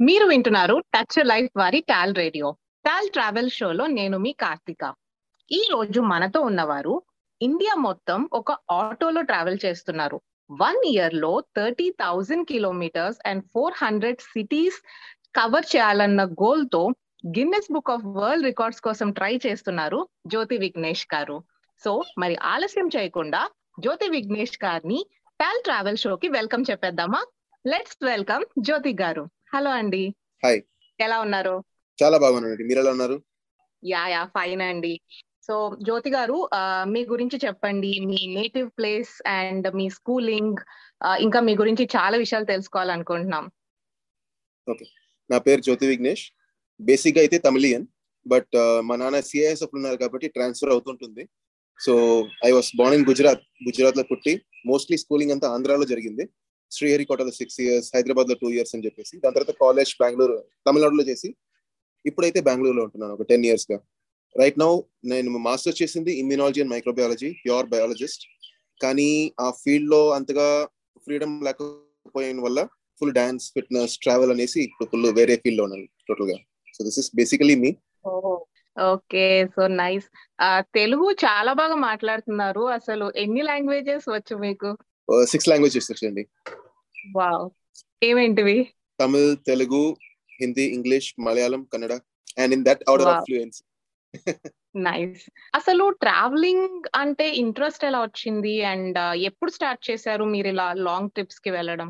మీరు వింటున్నారు touch life వారి టాల్ రేడియో టాల్ ట్రావెల్ షోలో నేను మీ కార్తిక. ఈ రోజు మనతో ఉన్నవారు ఇండియా మొత్తం ఒక ఆటోలో ట్రావెల్ చేస్తున్నారు. వన్ ఇయర్లో thirty thousand kilometres and four hundred cities cover చేయాలన్న గోల్తో Guinness book of world records కోసం ట్రై చేస్తున్నారు జ్యోతి విఘ్నేష్ గారు. సో మరి ఆలస్యం చేయకుండా జ్యోతి విఘ్నేష్ గారిని టాల్ ట్రావెల్ షోకి welcome చెప్పేద్దామా? Let's welcome Jyoti garu. Hello అండి. హాయ్. ఎలా ఉన్నారు? చాలా బాగున్నానండి. మీరు ఎలా ఉన్నారు? యా యా ఫైన్ అండి. సో జ్యోతి గారు మీ గురించి చెప్పండి. మీ నేటివ్ ప్లేస్ అండ్ మీ స్కూలింగ్ ఇంకా మీ గురించి చాలా విషయాలు తెలుసుకోవాలనుకుంటున్నాం. నా పేరు జ్యోతి విఘ్నేష్. బేసిక్గా అయితే తమిళియన్ బట్ మా నాన్న సిఐఎస్ అప్పుడు ఉన్నారు కాబట్టి ట్రాన్స్ఫర్ అవుతుంటుంది. So I was born in Gujarat గుజరాత్లో పుట్టి మోస్ట్లీ స్కూలింగ్ అంతా ఆంధ్రాలో జరిగింది. శ్రీహరికోటలో సిక్స్ ఇయర్స్ హైదరాబాద్లో టూ ఇయర్స్ అని చెప్పేసి దాని తర్వాత కాలేజ్ బెంగళూరు తమిళనాడులో చేసి ఇప్పుడైతే బెంగళూరులో ఉంటున్నాను ఒక టెన్ ఇయర్స్గా. రైట్ నౌ నేను మాస్టర్ చేసింది immunology and microbiology pure biologist కానీ ఆ ఫీల్డ్లో అంతగా ఫ్రీడమ్ లేకపోయిన వల్ల ఫుల్ డాన్స్ ఫిట్నెస్ ట్రావెల్ అనేసి ఇప్పుడు ఫుల్ వేరే ఫీల్డ్లో ఉన్నాను టోటల్గా. So this is basically me okay. So nice Telugu చాలా బాగా మాట్లాడుతున్నారు. అసలు ఎన్ని లాంగ్వేజెస్ వచ్చు మీకు? సిక్స్ లాంగ్వేజెస్ వచ్చండి wow ఏమేంటివి? Tamil Telugu Hindi English Malayalam Kannada and in that order. Of fluency nice అసలు ట్రావెలింగ్ అంటే ఇంట్రెస్ట్ ఎలా వచ్చింది? అండ్ ఎప్పుడు స్టార్ట్ చేశారు మీరు ఇలా లాంగ్ ట్రిప్స్కి వెళ్ళడం?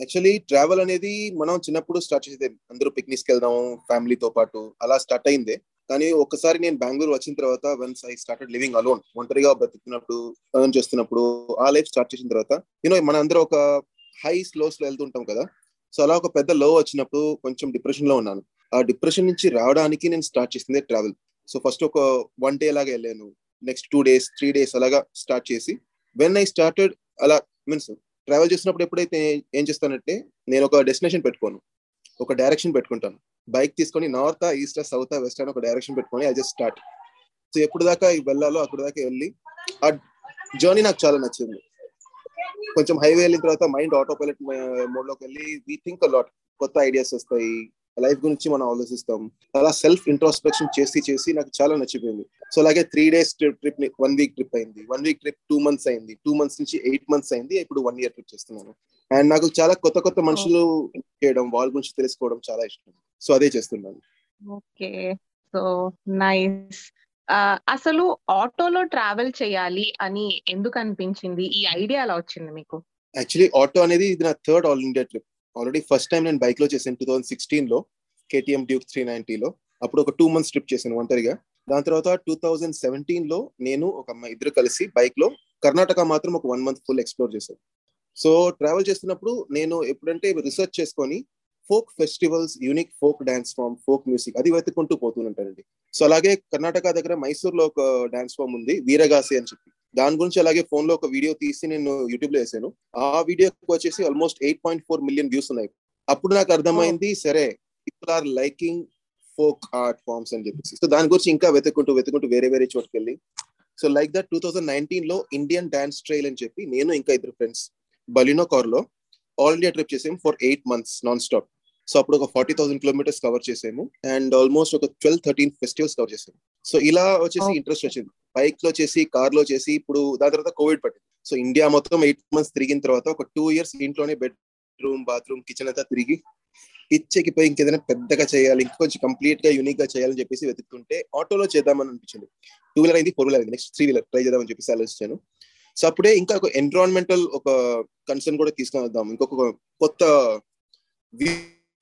యాక్చువల్లీ ట్రావెల్ అనేది మనం చిన్నప్పుడు స్టార్ట్ చేసేది. అందరూ పిక్నిక్స్కి వెళ్దాం ఫ్యామిలీతో పాటు అలా స్టార్ట్ అయింది. కానీ ఒకసారి నేను బెంగళూరు వచ్చిన తర్వాత once I started living alone ఒంటరిగా బ్రతుకున్నప్పుడు ఎర్న్ చేస్తున్నప్పుడు ఆ లైఫ్ స్టార్ట్ చేసిన తర్వాత యూనో మన అందరూ ఒక హై స్లోస్లో వెళ్తుంటాం కదా. సో అలా ఒక పెద్ద లో వచ్చినప్పుడు కొంచెం డిప్రెషన్లో ఉన్నాను. ఆ డిప్రెషన్ నుంచి రావడానికి నేను స్టార్ట్ చేసింది ట్రావెల్ సో ఫస్ట్ ఒక వన్ డే లాగా వెళ్ళాను. Next two days three days అలాగా స్టార్ట్ చేసి వెన్ ఐ స్టార్టెడ్ అలా మీన్స్ ట్రావెల్ చేసినప్పుడు ఎప్పుడైతే ఏం చేస్తానంటే నేను ఒక డెస్టినేషన్ పెట్టుకోను. ఒక డైరెక్షన్ పెట్టుకుంటాను. బైక్ తీసుకొని నార్త్ ఈస్ట్ సౌత్ వెస్ట్ అని ఒక డైరెక్షన్ పెట్టుకొని ఐ జస్ట్ స్టార్ట్. సో ఎప్పుడు దాకా వెళ్ళాలో అక్కడ దాకా వెళ్ళి ఆ జర్నీ నాకు చాలా నచ్చింది. కొంచెం హైవే వెళ్ళిన తర్వాత మైండ్ ఆటో పైలట్ మోడ్లోకి వెళ్ళి వీ థింక్ లాట్ కొత్త ఐడియాస్ వస్తాయి. లైఫ్ గురించి మనం ఆలోచిస్తాం. అలా సెల్ఫ్ ఇంట్రోస్పెక్షన్ చేసి చేసి నాకు చాలా నచ్చిపోయింది. సో అలాగే three days trip trip one week trip అయింది. One week trip two months అయింది. టూ మంత్స్ నుంచి ఎయిట్ మంత్స్ అయింది. ఇప్పుడు వన్ ఇయర్ ట్రిప్ చేస్తున్నాను. అండ్ నాకు చాలా కొత్త కొత్త మనుషులు చేయడం వాళ్ళ గురించి తెలుసుకోవడం చాలా ఇష్టం. సో అదే చేస్తున్నాను. ఓకే. So nice. అసలు ఆటోలో ట్రావెల్ చేయాలి అని ఎందుకు అనిపించింది? ఈ ఐడియా ఎలా వచ్చింది మీకు? యాక్చువల్లీ ఆటో అనేది ఇది నా third all India trip. Already first time నేను బైక్లో చేశాను టూ థౌసండ్ సిక్స్టీన్లో కేటీఎం డ్యూక్ త్రీ నైన్టీలో అప్పుడు ఒక టూ మంత్స్ ట్రిప్ చేశాను ఒంటరిగా. దాని తర్వాత టూ థౌజండ్ సెవెంటీన్లో నేను ఒక అమ్మాయి ఇద్దరు కలిసి బైక్లో కర్ణాటక మాత్రం ఒక వన్ మంత్ ఫుల్ ఎక్స్ప్లోర్ చేశాను. సో ట్రావెల్ చేస్తున్నప్పుడు నేను ఎప్పుడంటే రీసెర్చ్ చేసుకొని folk festivals unique folk dance form folk music అది వెతుక్కుంటూ పోతుంటానండి సో అలాగే కర్ణాటక దగ్గర మైసూర్లో ఒక డాన్స్ ఫామ్ ఉంది వీరగాసి అని చెప్పి. దాని గురించి అలాగే ఫోన్లో ఒక వీడియో తీసి నేను యూట్యూబ్లో వేసాను. ఆ వీడియోకి వచ్చేసి almost eight point four million views ఉన్నాయి. అప్పుడు నాకు అర్థమైంది సరే people are liking folk art forms అని చెప్పేసి. సో దాని గురించి ఇంకా వెతుక్కుంటూ వెతుక్కుంటూ వేరే వేరే చోటుకి వెళ్ళి. So like that two thousand నైన్టీన్లో ఇండియన్ డాన్స్ ట్రైల్ అని చెప్పి నేను ఇంకా ఇద్దరు ఫ్రెండ్స్ బలినో కార్లో ఆల్ ఇండియా ట్రిప్ చేసాము for eight months non stop. So అప్పుడు ఒక ఫార్టీ థౌసండ్ కిలోమీటర్స్ కవర్ చేసాము. అండ్ ఆల్మోస్ట్ ఒక ట్వెల్వ్ థర్టీన్ ఫెస్టివల్స్ కవర్ చేసాము. సో ఇలా వచ్చేసి. ఇంట్రెస్ట్ వచ్చింది. బైక్లో చేసి కార్లో చేసి ఇప్పుడు దాని తర్వాత కోవిడ్ పట్టింది సో ఇండియా మొత్తం ఎయిట్ మంత్స్ తిరిగిన తర్వాత ఒక టూ ఇయర్స్ ఇంట్లోనే బెడ్ రూమ్ బాత్రూమ్ కిచెన్ అంతా తిరిగి పిచ్చెకి పోయి ఇంకేదైనా పెద్దగా చేయాలి ఇంకొంచెం కంప్లీట్గా యూనిక్గా చేయాలని చెప్పేసి వెతుకుంటే ఆటోలో చేద్దామని అనిపించింది. టూ వీలర్ అయింది ఫోర్ వీలర్ అయింది. నెక్స్ట్ త్రీ వీలర్ ట్రై చేద్దామని చెప్పేసి ఆలోచించాను. సో అప్పుడే ఇంకా ఒక ఎన్విరాన్మెంటల్ ఒక కన్సర్న్ కూడా తీసుకొని వద్దాం. ఇంకొక కొత్త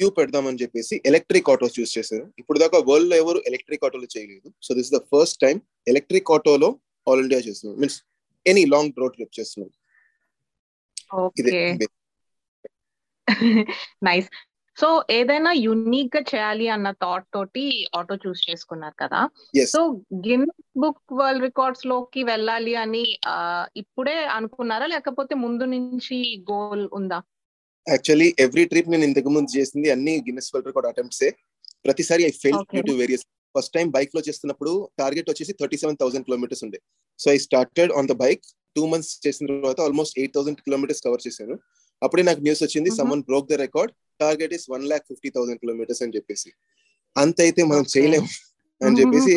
వ్యూ పెడదామని చెప్పేసి ఎలక్ట్రిక్ ఆటోస్ చూస్ చేశారు. ఇప్పుడు దాకా వరల్డ్లో ఎవరు ఎలక్ట్రిక్ ఆటోలు చేయలేదు. So this the first time electric ఆటోలో ఆల్ ఇండియా చేస్తున్నాం means any long road trip చేస్తున్నాం ఇదే ఓకే నైస్ సో ఏదైనా యునిక్గా చేయాలి అన్న థాట్ తోటి ఆటో చూస్ చేసుకున్నారు కదా? సో గిన్నెస్ బుక్ వరల్డ్ రికార్డ్స్లోకి వెళ్ళాలి అని ఇప్పుడే అనుకున్నారా? లేకపోతే ముందు నుంచి గోల్ ఉందా? యాక్చువల్లీ ఎవ్రీ ట్రిప్ నేను ఇంతకు ముందు చేసింది అన్ని గిన్నెస్ వరల్డ్ రికార్డ్ అటెంప్ట్సే ప్రతిసారి I fail Okay. To various first time బైక్లో చేస్తున్నప్పుడు టార్గెట్ వచ్చేసి థర్టీ సెవెన్ థౌసండ్ కిలోమీటర్స్ ఉండే. So I started on the bike two months చేసిన తర్వాత almost eight thousand kilometres cover చేశాను. అప్పుడే నాకు న్యూస్ వచ్చింది. Someone broke the record target is one lakh fifty thousand kilometres అని చెప్పేసి. అంత అయితే మనం. చేయలేము అని చెప్పేసి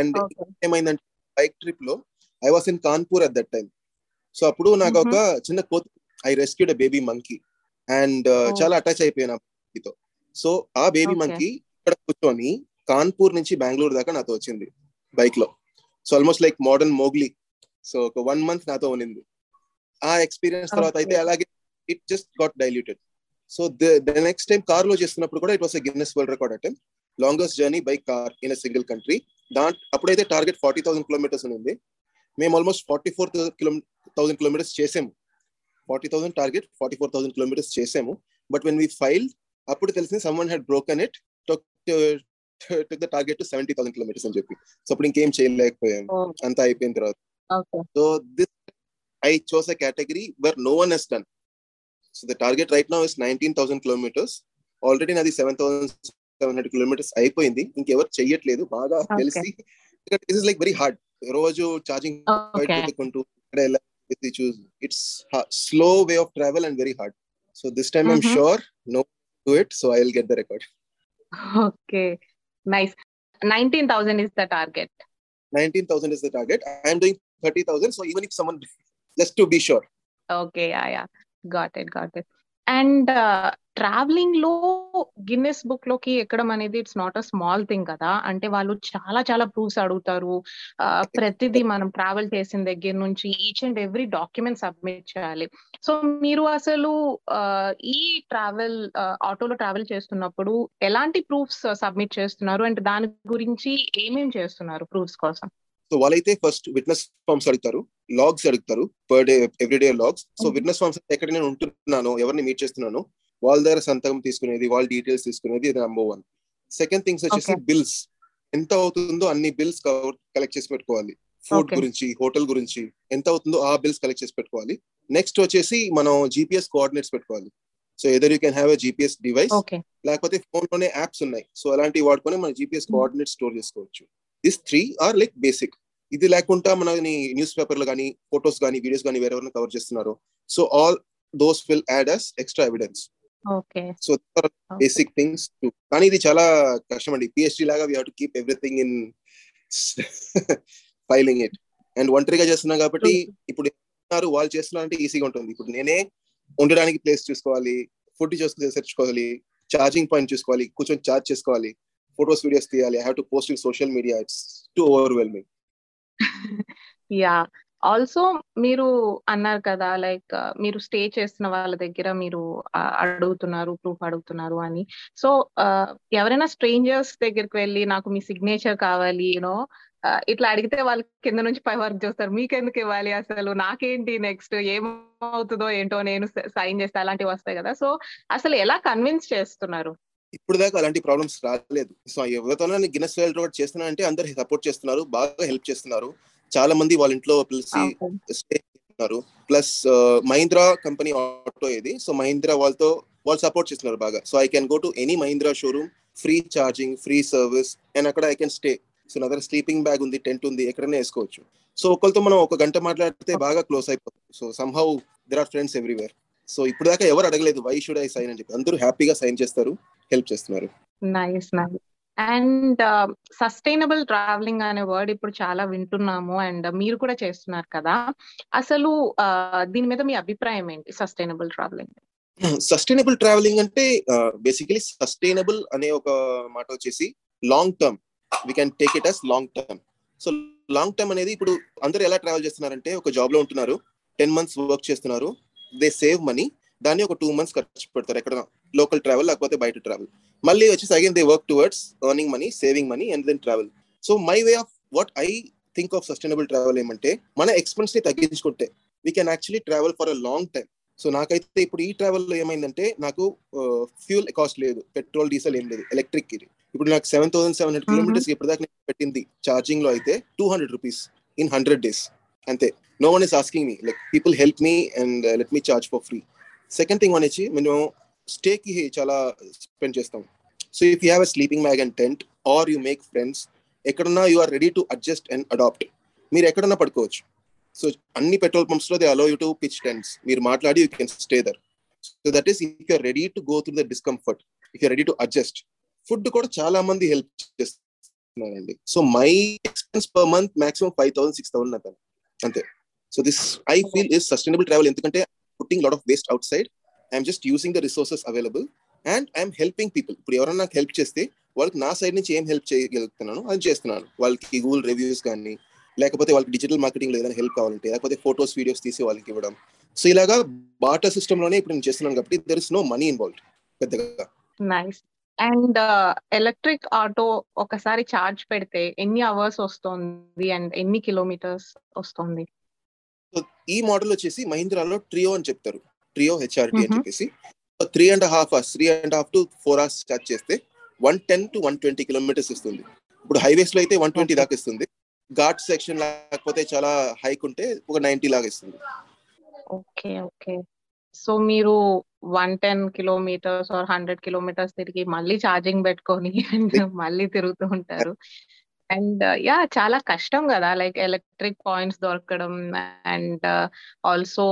అండ్. ఏమైందంటే బైక్ ట్రిప్లో I was in Kanpur at that time so అప్పుడు నాకు ఒక చిన్న కోతి I rescued baby monkey and చాలా అటాచ్ అయిపోయాను ఆ baby తో సో ఆ బేబీ. మంకీ ఇక్కడ కూర్చొని కాన్పూర్ నుంచి బెంగళూరు దాకా నాతో వచ్చింది బైక్లో so almost like modern Mowgli so ఒక వన్ మంత్ నాతో ఉన్నింది. ఆ ఎక్స్పీరియన్స్ తర్వాత అయితే. అలాగే it just got diluted so the next time కార్లో చేస్తున్నప్పుడు కూడా it was Guinness world record attempt longest journey by car in a single country దాంట్ అప్పుడైతే టార్గెట్ ఫార్టీ థౌసండ్ కిలోమీటర్స్ ఉంది మేము almost forty four thousand kilometres చేసాము. Forty thousand target forty four thousand kilometres చేసాము. But when we fail అప్పుడు తెలిసింది someone had broken it took the target to seventy thousand kilometres అని చెప్పి. So అప్పుడు ఇంకేం చేయలేకపోయాము Oh, అంతా అయిపోయిన తర్వాత. okay. So this I chose a category where no one has done. So the target right now is 19,000 kilometers. Already నాది 7,700 kilometers అయిపోయింది. ఇంకెవరు చెయ్యట్లేదు. బాగా. తెలిసి this is like very hard రోజు ఛార్జింగ్ బయట if they choose. It's slow way of travel and very hard. So this time mm-hmm. I'm sure no do it. So I'll get the record. Okay, nice. Nineteen thousand is the target. Nineteen thousand is the target. I am doing thirty thousand. So even if someone just to be sure. Okay. Yeah. Yeah. Got it. Got it. And ట్రావెలింగ్లో Guinness బుక్లోకి ఎక్కడం అనేది it's not a small thing కదా. అంటే వాళ్ళు చాలా చాలా proofs అడుగుతారు. ప్రతిదీ మనం ట్రావెల్ చేసిన దగ్గర నుంచి each and every document submit చేయాలి. సో మీరు అసలు ఈ ట్రావెల్ ఆటోలో ట్రావెల్ చేస్తున్నప్పుడు ఎలాంటి ప్రూఫ్స్ సబ్మిట్ చేస్తున్నారు? అండ్ దాని గురించి ఏమేం చేస్తున్నారు ప్రూఫ్స్ కోసం? సో వాళ్ళైతే ఫస్ట్ విట్నెస్ ఫార్మ్స్ అడుగుతారు లాగ్స్ అడుగుతారు per day everyday logs so. Witness forms ఎక్కడ నేను ఉంటున్నాను ఎవరిని మీట్ చేస్తున్నాను వాళ్ళ దగ్గర సంతకం తీసుకునేది వాళ్ళ డీటెయిల్స్ తీసుకునేది ఇది నెంబర్ వన్ సెకండ్ థింగ్స్ వచ్చేసి. బిల్స్ ఎంత అవుతుందో అన్ని బిల్స్ కలెక్ట్ చేసి పెట్టుకోవాలి. ఫుడ్. గురించి హోటల్ గురించి ఎంత అవుతుందో ఆ బిల్స్ కలెక్ట్ చేసి పెట్టుకోవాలి. నెక్స్ట్ వచ్చేసి మనం జీపీఎస్ కోఆర్డినేట్స్ పెట్టుకోవాలి. So either you can have a GPS device లేకపోతే ఫోన్లోనే యాప్స్ ఉన్నాయి. సో అలాంటివి వాడుకొని మన జీపీఎస్. కోఆర్డినేట్ స్టోర్ చేసుకోవచ్చు. This three are like basic ఇది లేకుండా మనని న్యూస్ పేపర్లు కానీ ఫొటోస్ కానీ వీడియోస్ కానీ వేరెవరైనా కవర్ చేస్తున్నారు. So all those will add us extra evidence so basic things కానీ ఇది చాలా కష్టం అండి పిహెచ్డి లాగా we have to keep everything in filing it and ఒంటరిగా చేస్తున్నాం కాబట్టి ఇప్పుడు వాళ్ళు చేస్తున్నారు అంటే ఈజీగా ఉంటుంది. ఇప్పుడు నేనే ఉండడానికి ప్లేస్ చూసుకోవాలి ఫుడ్ చూసుకుని తెచ్చుకోవాలి ఛార్జింగ్ పాయింట్ చూసుకోవాలి కూర్చొని ఛార్జ్ చేసుకోవాలి. ఫొటోస్ వీడియోస్ తీయాలి I have to post in social media it's too overwhelming ya also మీరు అన్నారు కదా లైక్ uh, మీరు స్టే చేస్తున్న వాళ్ళ దగ్గర మీరు uh, అడుగుతున్నారు ప్రూఫ్ అడుగుతున్నారు అని. సో uh, ఎవరైనా స్ట్రేంజర్స్ దగ్గరికి వెళ్ళి నాకు మీ సిగ్నేచర్ కావాలి యూనో ఇట్లా అడిగితే వాళ్ళు కింద నుంచి పై వరకు చూస్తారు. మీకెందుకు ఇవ్వాలి అసలు? నాకేంటి నెక్స్ట్ ఏమవుతుందో ఏంటో నేను సైన్ చేస్తే అలాంటివి వస్తాయి కదా. సో అసలు ఎలా కన్విన్స్ చేస్తున్నారు? ఇప్పుడు దాకా అలాంటి ప్రాబ్లమ్స్ రాలేదు. సో ఎవరితో గిన్నెస్ వరల్డ్ రికార్డ్ చేస్తున్నా అంటే అందరు సపోర్ట్ చేస్తున్నారు బాగా హెల్ప్ చేస్తున్నారు. చాలా మంది వాళ్ళ ఇంట్లో పిలిచి స్టే చేస్తున్నారు. ప్లస్ మహీంద్రా కంపెనీ ఆటో ఇది సో మహీంద్రా వాళ్ళతో వాళ్ళు సపోర్ట్ చేస్తున్నారు బాగా. So I can go to any Mahindra showroom free charging free service and అక్కడ ఐ కెన్ స్టే సో నా దగ్గర స్లీపింగ్ బ్యాగ్ ఉంది టెంట్ ఉంది ఎక్కడైనా వేసుకోవచ్చు. సో ఒకరితో మనం ఒక గంట మాట్లాడితే బాగా క్లోజ్ అయిపోతుంది so somehow there are friends everywhere so ఇప్పుడు దాకా ఎవరు అడగలేదు వై షుడ్ ఐ సైన్ అని చెప్పి. అందరూ హ్యాపీగా సైన్ చేస్తారు హెల్ప్ చేస్తున్నారు. Nice nice and sustainable traveling అనే వర్డ్ ఇప్పుడు చాలా వింటున్నాము అండ్ మీరు కూడా చేస్తున్నారు కదా. అసలు దీని మీద మీ అభిప్రాయం ఏంటి సస్టైనబుల్ ట్రావెలింగ్ సస్టైనబుల్ ట్రావెలింగ్ అంటే బేసికలీ సస్టైనబుల్ అనే ఒక మాట వచ్చేసి long term we can take it as long term so long term అనేది ఇప్పుడు అందరూ ఎలా ట్రావెల్ చేస్తున్నారంటే ఒక జాబ్లో ఉంటున్నారు టెన్ మంత్స్ వర్క్ చేస్తున్నారు. దే సేవ్ మనీ దాన్ని ఒక టూ మంత్స్ ఖర్చు పెడతారు ఎక్కడ లోకల్ ట్రావెల్ లేకపోతే బయట ట్రావెల్ మళ్ళీ వచ్చేసి again they work towards earning money saving money and then travel so my way of what I think of sustainable travel ఏమంటే మన ఎక్స్పెన్స్ని తగ్గించుకుంటే we can actually travel for a long time so నాకైతే ఇప్పుడు ఈ ట్రావెల్లో ఏమైందంటే నాకు ఫ్యూల్ కాస్ట్ లేదు పెట్రోల్ డీజిల్ ఏం లేదు ఎలక్ట్రిక్ ఇది. ఇప్పుడు నాకు seven thousand seven hundred kilometres ఇప్పుడు దాకా నేను పెట్టింది ఛార్జింగ్లో అయితే two hundred rupees in hundred days అంతే. No one is asking me like people help me and let me charge for free second thing one వచ్చి మేము స్టేకి చాలా స్పెండ్ చేస్తాం. So if you have a sleeping bag and tent are you make friends ఎక్కడన్నా you are ready to adjust and adapt మీరు ఎక్కడన్నా పడుకోవచ్చు. So అన్ని petrol పంప్స్లో they allow you to pitch tents మీరు మాట్లాడి you can stay there so that is if you're ready to go through the discomfort if you're ready to adjust food కూడా చాలా మంది help చేస్తున్నారండి. So my expense per month maximum five thousand six thousand అతను అంతే. So this I feel is sustainable travel ఎందుకంటే putting lot of waste outside I'm just using the resources available and I'm helping people ఇప్పుడు ఎవరైనా నాకు help చేస్తే వాళ్ళకి నా side నుంచి ఏం హెల్ప్ చేయగలుగుతున్నాను అది చేస్తున్నాను. వాళ్ళకి గూగుల్ రివ్యూస్ కానీ లేకపోతే వాళ్ళకి డిజిటల్ మార్కెటింగ్లో ఏదైనా హెల్ప్ కావాలంటే లేకపోతే ఫొటోస్ వీడియోస్ తీసి వాళ్ళకి ఇవ్వడం. సో ఇలాగా బాటర్ సిస్టమ్లోనే ఇప్పుడు నేను చేస్తున్నాను కాబట్టి there is no money involve పెద్దగా. నైస్ అండ్ ఎలక్ట్రిక్ ఆటో ఒకసారి ఛార్జ్ పెడితే ఎన్ని అవర్స్ వస్తుంది అండ్ ఎన్ని కిలోమీటర్స్ వస్తుంది? ఈ మోడల్ వచ్చేసి మహీంద్రాలో ట్రియో అని చెప్తారు. ట్రియో హెచ్ఆర్టీ అని. చెప్పేసి. Three and half hours three and half to four hours charge చేస్తే one ten to one twenty kilometres ఇస్తుంది ఇప్పుడు హైవేస్లో అయితే వన్ ట్వంటీ. దాకా ఇస్తుంది ఘాట్ సెక్షన్ లేకపోతే చాలా హైక్ ఉంటే ఒక నైన్టీ లాగా ఇస్తుంది ఓకే ఓకే. సో మీరు one ten kilometres or hundred kilometres తిరిగి మళ్ళీ ఛార్జింగ్ పెట్టుకొని అండ్ మళ్ళీ తిరుగుతూ ఉంటారు. అండ్ యా చాలా కష్టం కదా లైక్ ఎలక్ట్రిక్ పాయింట్స్ దొరకడం అండ్ ఆల్సో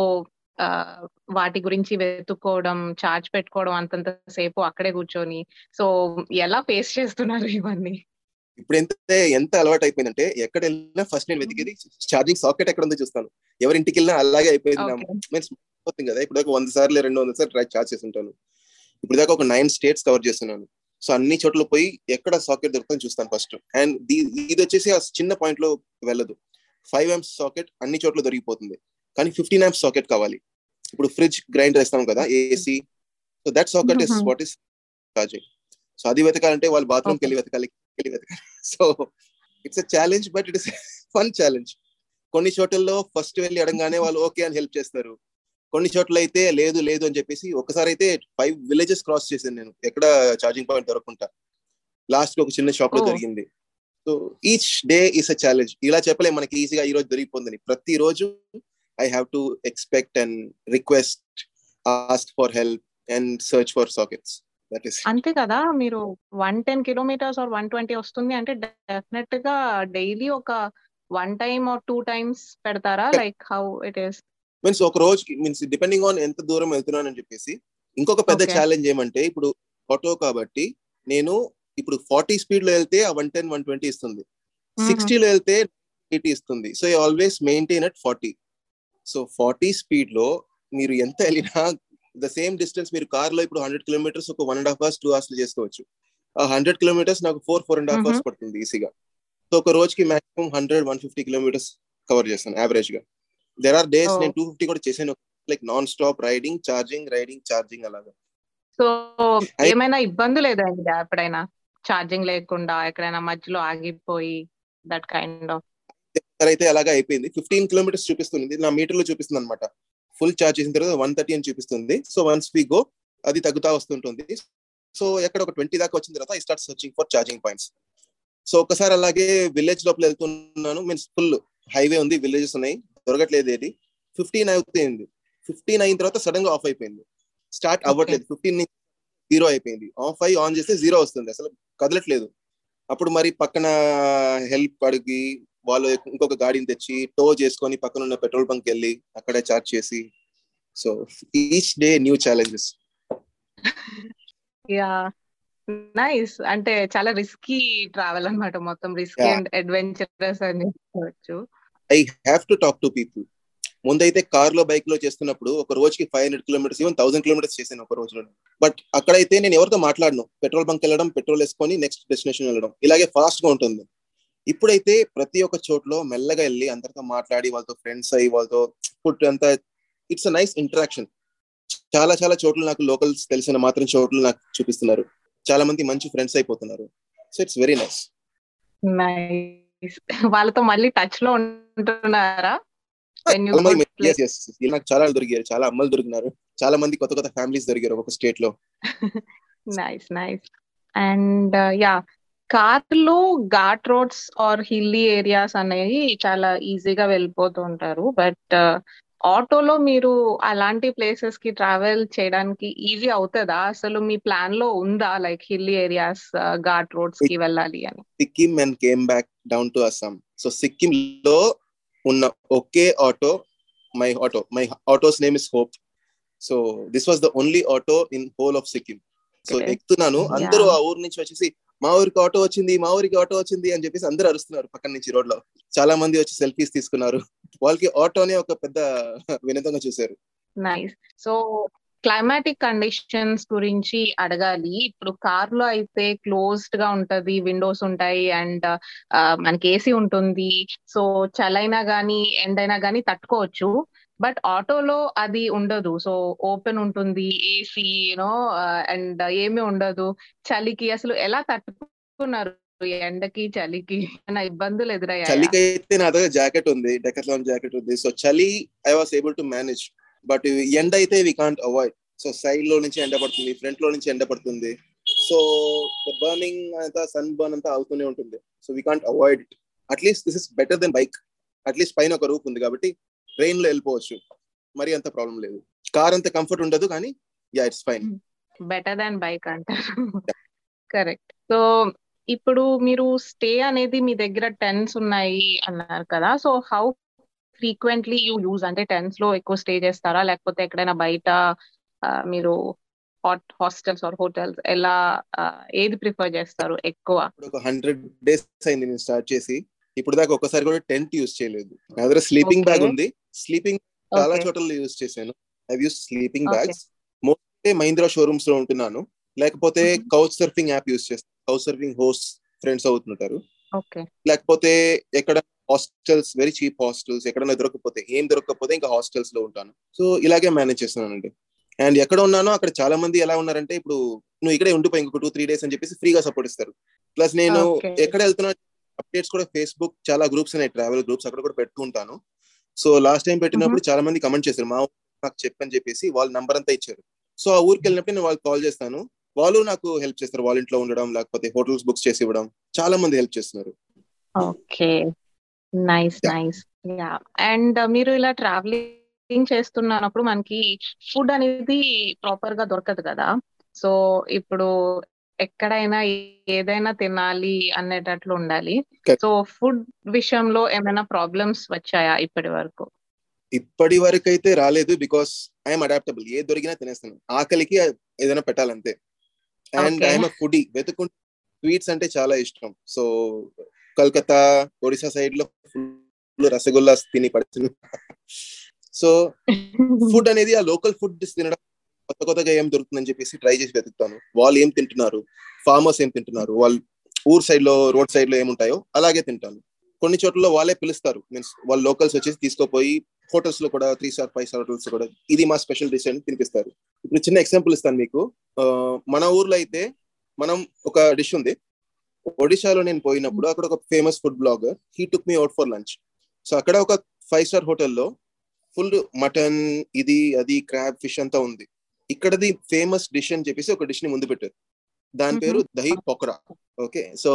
వాటి గురించి వెతుక్కోవడం ఛార్జ్ పెట్టుకోవడం అంతంత సేపు అక్కడే కూర్చొని. సో ఎలా ఫేస్ చేస్తున్నారు ఇవన్నీ? ఇప్పుడు ఎంత ఎంత అలవాటు అయిపోయిందంటే ఎక్కడ వెళ్ళినా ఫస్ట్ నేను వెతికేది ఛార్జింగ్ సాకెట్ ఎక్కడ ఉందో చూస్తాను. ఎవరింటికి వెళ్ళినా అలాగే అయిపోయింది కదా. ఇప్పుడు దాకా వంద సార్లు రెండు వందల సార్లు ట్రై ఛార్జ్ చేసి ఉంటాను ఇప్పుడు దాకా ఒక నైన్ స్టేట్స్ కవర్ చేస్తున్నాను. సో అన్ని చోట్ల పోయి ఎక్కడ సాకెట్ దొరుకుతుందో చూస్తాను ఫస్ట్ అండ్ ఇది వచ్చేసి ఆ చిన్న పాయింట్లో వెళ్ళదు. ఫైవ్ ఎంస్ సాకెట్ అన్ని చోట్ల దొరికిపోతుంది. కానీ ఫిఫ్టీన్ ఎంస్ సాకెట్ కావాలి. ఇప్పుడు ఫ్రిడ్జ్ గ్రైండర్ వేస్తాం కదా AC so that socket is. What is charging so అది వెతకాలంటే వాళ్ళు బాత్రూమ్కి వెళ్ళి వెతకాలి. So it's a challenge but it is fun challenge కొన్ని చోట్లలో ఫస్ట్ వెళ్ళి అడగానే వాళ్ళు ఓకే అని హెల్ప్ చేస్తారు. కొన్ని చోట్ల అయితే లేదు లేదు అని చెప్పేసి ఒకసారి అయితే ఫైవ్ విలేజెస్ క్రాస్ చేశాను నేను. ఎక్కడ ఛార్జింగ్ పాయింట్ దొరకకుండా. లాస్ట్ ఒక చిన్న షాప్లో Oh. జరిగింది. So each day is a challenge ఇలా చెప్పలేం మనకి ఈజీగా ఈ రోజు దొరికిపోతుంది ప్రతి రోజు I have to expect and request ask for help and search for sockets అంతే కదా! మీరు one ten kilometres or one twenty వస్తుంది అంటే డెఫినెట్గా డైలీ ఒక one time or two times పెడతారా? Like how it is? Means ఒక రోజు మీన్స్ డిపెండింగ్ ఆన్ ఎంత దూరం వెళ్తున్నాను అని చెప్పేసి ఇంకొక పెద్ద. ఛాలెంజ్ ఏమంటే ఇప్పుడు ఆటో కాబట్టి నేను ఇప్పుడు ఫార్టీ స్పీడ్లో వెళ్తే ఆ వన్ టెన్ వన్ ట్వంటీ ఇస్తుంది. సిక్స్టీలో వెళ్తే ఎయిటీ ఇస్తుంది. So I always maintain at forty. So forty స్పీడ్లో మీరు ఎంత వెళ్ళినా ద సేమ్ డిస్టెన్స్ మీరు కార్లో ఇప్పుడు హండ్రెడ్ కిలోమీటర్స్ ఒక one and half hours two అవర్స్లో చేసుకోవచ్చు. ఆ హండ్రెడ్ కిలోమీటర్స్ నాకు four four and half. Hours పడుతుంది ఈజీగా సో ఒక రోజుకి maximum hundred one fifty kilometres cover చేస్తాను యావరేజ్గా. There are days Oh. నేను టూ ఫిఫ్టీ కూడా చేశాను like non stop riding charging riding charging అలాగా సో ఏమైనా ఇబ్బందులు ఎదురైందా ఎప్పుడైనా? ఛార్జింగ్ లేకుండా ఎక్కడైనా మధ్యలో ఆగిపోయి దట్ కైండ్ ఆఫ్ అయితే అలాగా అయిపోయింది. ఫిఫ్టీన్ కిలోమీటర్స్ చూపిస్తుంది. నా మీటర్లో చూపిస్తుంది అనమాట ఫుల్ ఛార్జ్ చేసిన తర్వాత వన్ థర్టీ అని చూపిస్తుంది. సో వన్స్ వి గో అది తగ్గుతా వస్తుంటుంది. సో ఎక్కడ ఒక ట్వంటీ దాకా వచ్చిన తర్వాత I start searching for charging points. So ఒకసారి అలాగే విలేజ్ లోపల వెళ్తున్నాను. మీన్స్ ఫుల్ హైవే ఉంది విలేజెస్ ఉన్నాయి. దొరకట్లేదు ఏది. ఫిఫ్టీన్ అవుతుంది ఫిఫ్టీన్ అయిన తర్వాత సడన్గా ఆఫ్ అయిపోయింది. స్టార్ట్ అవ్వట్లేదు. ఫిఫ్టీన్ నుంచి జీరో అయిపోయింది. ఆఫ్ అయ్యి ఆన్ చేస్తే జీరో వస్తుంది. అసలు కదలట్లేదు. అప్పుడు మరి పక్కన హెల్ప్ అడిగి వాళ్ళు ఇంకొక గాడిని తెచ్చి టో చేసుకొని పక్కన ఉన్న పెట్రోల్ బంక్ వెళ్ళి అక్కడే చార్జ్ చేసి so each day new challenges yeah nice. అంటే చాలా రిస్కీ ట్రావెల్ అన్నమాట మొత్తం. రిస్కీ. అండ్ అడ్వెంచరస్ అని చెప్పవచ్చు I have to talk to people ముందైతే కార్లో బైక్లో చేస్తున్నప్పుడు ఒక రోజుకి five hundred kilometres even thousand kilometres చేశాను ఒక రోజులో. బట్ అక్కడైతే నేను ఎవరితో మాట్లాడను. పెట్రోల్ బంక్ వెళ్ళడం పెట్రోల్ వేసుకొని నెక్స్ట్ డెస్టినేషన్ వెళ్ళడం. ఇలాగే ఫాస్ట్గా ఉంటుంది. ఇప్పుడైతే ప్రతి ఒక్క చోట్లో మెల్లగా వెళ్ళి అందరితో మాట్లాడి వాళ్ళతో ఫ్రెండ్స్ అయ్యి వాళ్ళతో ఫుడ్ అంతా ఇట్స్ అ నైస్ ఇంటరాక్షన్ చాలా చాలా చోట్ల నాకు లోకల్స్ తెలిసిన మాత్రం చోట్ల నాకు చూపిస్తున్నారు. చాలా మంది మంచి ఫ్రెండ్స్ అయిపోతున్నారు. సో ఇట్స్ వెరీ నైస్ వాళ్ళతో మళ్ళీ టచ్లో ఉంటున్నారా. నాకు చాలా దొరికారు. చాలా అమ్మలు దొరికినారు. చాలా మంది కొత్త కొత్త ఫ్యామిలీస్ దొరికారు ఒక స్టేట్లో. నైస్ నైస్ అండ్ యా కార్లో ghat roads or hilly areas అనేవి చాలా ఈజీగా వెళ్ళిపోతూ ఉంటారు బట్ ఆటోలో మీరు అలాంటి ప్లేసెస్కి ట్రావెల్ చేయడానికి ఈజీ అవుతుందా? అసలు మీ ప్లాన్లో ఉందా లైక్ హిల్లీ ఏరియాస్ ఘాట్ రోడ్స్కి వెళ్ళాలి అని? Sikkim and came back down to Assam. So Sikkim లో ఉన్న ఒకే auto my auto my auto's name is Hope. So this was the only auto in whole of Sikkim. So. ఎక్కుతున్నాను. అందరూ. ఆ ఊరు నుంచి వచ్చేసి మా ఊరికి ఆటో వచ్చింది మా ఊరికి ఆటో వచ్చింది అని చెప్పేసి అందరూ అరుస్తున్నారు పక్కన నుంచి రోడ్లో చాలా మంది వచ్చి సెల్ఫీస్ తీసుకున్నారు. వాళ్ళకి ఆటోనే ఒక పెద్ద వినోదంగా చూశారు. నైస్ సో క్లైమాటిక్ కండిషన్స్ గురించి అడగాలి. ఇప్పుడు కార్లో అయితే క్లోజ్డ్గా ఉంటది విండోస్ ఉంటాయి అండ్ uh, మనకి ఏసీ ఉంటుంది. సో చలైనా గానీ ఎండైనా గానీ తట్టుకోవచ్చు. బట్ ఆటోలో అది ఉండదు. సో ఓపెన్ ఉంటుంది ఏసీ యూనో uh, అండ్ ఏమీ ఉండదు. చలికి అసలు ఎలా తట్టుకున్నారు? ఈ ఎండకి చలికి నా ఇబ్బందులు ఎదురయ్యాయి? చలికి అయితే నా దగ్గర జాకెట్ ఉంది డెకట్లాన్ జాకెట్ ఉంది. సో చలి I was able to manage but ఎండ అయితే వి కాంట్ అవాయిడ్ సో సైడ్లో నుంచి ఎండ పడుతుంది ఫ్రంట్లో నుంచి ఎండ పడుతుంది. సో బర్నింగ్ అంతా సన్ బర్న్ అంతా అవుతూనే ఉంటుంది. So we can't avoid it at least this is better than bike at least పైన ఒక రూప్ ఉంది కాబట్టి ట్రైన్లో వెళ్ళిపోవచ్చు. మరి అంత ప్రాబ్లం లేదు. కార్ అంత కంఫర్ట్ ఉండదు కానీ yeah it's fine better than bike అంటారు. కరెక్ట్ సో ఇప్పుడు మీరు స్టే అనేది మీ దగ్గర టెన్స్ ఉన్నాయి అన్నారు కదా. So how frequently you use అంటే టెన్స్లో ఎక్కువ స్టే చేస్తారా? లేకపోతే ఎక్కడైనా బయట మీరు హాట్ హాస్టల్స్ ఆర్ హోటల్స్ ఎలా ఏది ప్రిఫర్ చేస్తారు ఎక్కువ? హండ్రెడ్ డేస్ అయింది నేను స్టార్ట్ చేసి. ఇప్పుడు దాకా ఒకసారి కూడా టెంట్ యూస్ చేయలేదు. నా దగ్గర స్లీపింగ్ బ్యాగ్. ఉంది. స్లీపింగ్ చాలా. చోట్ల యూస్ చేశాను. I use sleeping. Bags. Mostly Mahindra షోరూమ్స్లో ఉంటున్నాను. లేకపోతే. కౌచ్ సర్ఫింగ్ యాప్ యూస్ చేస్తాను కౌచ్ సర్ఫింగ్ హోస్ట్ ఫ్రెండ్స్ అవుతుంటారు. లేకపోతే ఎక్కడ హాస్టల్స్ వెరీ చీప్ హాస్టల్స్ ఎక్కడైనా దొరకకపోతే ఏం దొరకకపోతే ఇంకా హాస్టల్స్లో ఉంటాను. సో ఇలాగే మేనేజ్ చేస్తున్నానండి. అండ్ ఎక్కడ ఉన్నానో అక్కడ చాలా మంది ఎలా ఉన్నారంటే ఇప్పుడు నువ్వు ఇక్కడే ఉండిపోయి ఇంకొక టూ త్రీ డేస్ అని చెప్పేసి ఫ్రీగా సపోర్ట్ ఇస్తారు. ప్లస్ నేను. ఎక్కడ వెళ్తున్నా అప్డేట్స్ కూడా ఫేస్బుక్ చాలా గ్రూప్స్ ఉన్నాయి ట్రావెల్ గ్రూప్స్ అక్కడ కూడా పెడుతూ ఉంటాను. సో లాస్ట్ టైం పెట్టినప్పుడు చాలా మంది కమెంట్ చేశారు మా నాకు చెప్పని చెప్పేసి వాళ్ళ నంబర్ అంతా ఇచ్చారు. సో ఆ ఊరికి వెళ్ళినప్పుడు నేను వాళ్ళకి కాల్ చేస్తాను. వాళ్ళు నాకు హెల్ప్ చేస్తారు వాళ్ళ ఇంట్లో ఉండడం లేకపోతే హోటల్స్ బుక్స్ చేసి ఇవ్వడం. చాలా మంది హెల్ప్ చేస్తున్నారు. Okay. Nice. Nice yeah and మీరు ఇలా ట్రావెలింగ్ చేస్తున్నప్పుడు మనకి ఫుడ్ అనేది ప్రాపర్గా దొరకదు కదా? సో ఇప్పుడు ఎక్కడైనా ఏదైనా తినాలి అనేటట్లు ఉండాలి. సో ఫుడ్ విషయంలో ఏమైనా ప్రాబ్లమ్స్ వచ్చాయా ఇప్పటి వరకు? ఇప్పటి వరకు అయితే రాలేదు బికాస్ ఐఎమ్ అడాప్టబుల్. ఏ దొరికినా తినేస్తాను. ఆకలికి ఏదైనా పెట్టాలంతే. అండ్. I'm foodie. వెతుకుంటే స్వీట్స్ అంటే చాలా ఇష్టం. సో కల్కత్తా ఒడిశా సైడ్లో ఫుల్ రసగుల్లా తిని పడుతుంది సో ఫుడ్ అనేది ఆ లోకల్ ఫుడ్ తినడం కొత్త కొత్తగా ఏం దొరుకుతుందని చెప్పేసి ట్రై చేసి వెతుకుతాను. వాళ్ళు ఏం తింటున్నారు? ఫార్మర్స్ ఏం తింటున్నారు? వాళ్ళు ఊర్ సైడ్లో రోడ్ సైడ్లో ఏముంటాయో అలాగే తింటాను. కొన్ని చోట్ల వాళ్ళే పిలుస్తారు. మీన్స్ వాళ్ళు లోకల్స్ వచ్చేసి తీసుకోపోయి హోటల్స్లో కూడా three star five star hotels కూడా ఇది మా స్పెషల్ డిష్ అని తినిపిస్తారు. ఇప్పుడు చిన్న ఎగ్జాంపుల్ ఇస్తాను మీకు. ఆ, మన ఊర్లో అయితే మనం ఒక డిష్ ఉంది. ఒడిశాలో నేను పోయినప్పుడు అక్కడ ఒక famous food blogger he took me out for lunch so అక్కడ ఒక ఫైవ్ స్టార్ హోటల్లో ఫుల్ మటన్ ఇది అది క్రాబ్ ఫిష్ అంతా ఉంది. ఇక్కడది ఫేమస్ డిష్ అని చెప్పేసి ఒక డిష్ని ముందు పెట్టారు. దాని పేరు దహి పొకరా. ఓకే సో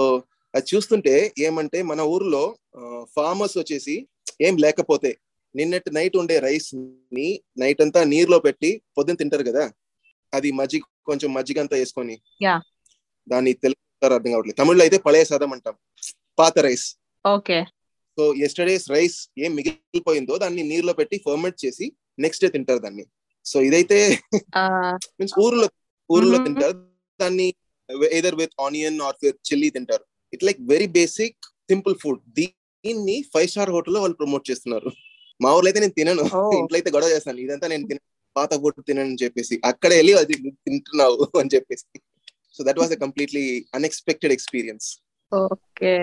అది చూస్తుంటే ఏమంటే మన ఊర్లో ఫార్మర్స్ వచ్చేసి ఏం లేకపోతే నిన్నటి నైట్ ఉండే రైస్ని నైట్ అంతా నీరులో పెట్టి పొద్దున్న తింటారు కదా అది మజ్జిగ కొంచెం మజ్జిగ అంతా వేసుకొని. దాన్ని తెలుగు అర్థం కావట్లేదు. తమిళ్ళో అయితే పழைయ సాదం అంటాం పాత rice okay. So yesterday's rice ఏం మిగిలిపోయిందో దాన్ని నీరులో పెట్టి ఫర్మెంట్ చేసి నెక్స్ట్ డే తింటారు దాన్ని. సో ఇదైతే మీన్స్ ఊర్లో ఊర్లో. తింటారు. దాన్ని either with onion or chilli తింటారు. It like very basic simple food దీన్ని ఫైవ్ స్టార్ హోటల్లో వాళ్ళు ప్రమోట్ చేస్తున్నారు. మా ఊర్లో అయితే నేను తినను. ఇంట్లో అయితే గొడవ చేస్తాను. ఇదంతా నేను తిన పాత ఫుడ్ తినను అని చెప్పేసి. అక్కడ వెళ్ళి అది తింటున్నావు అని చెప్పేసి. So that was a completely unexpected experience okay.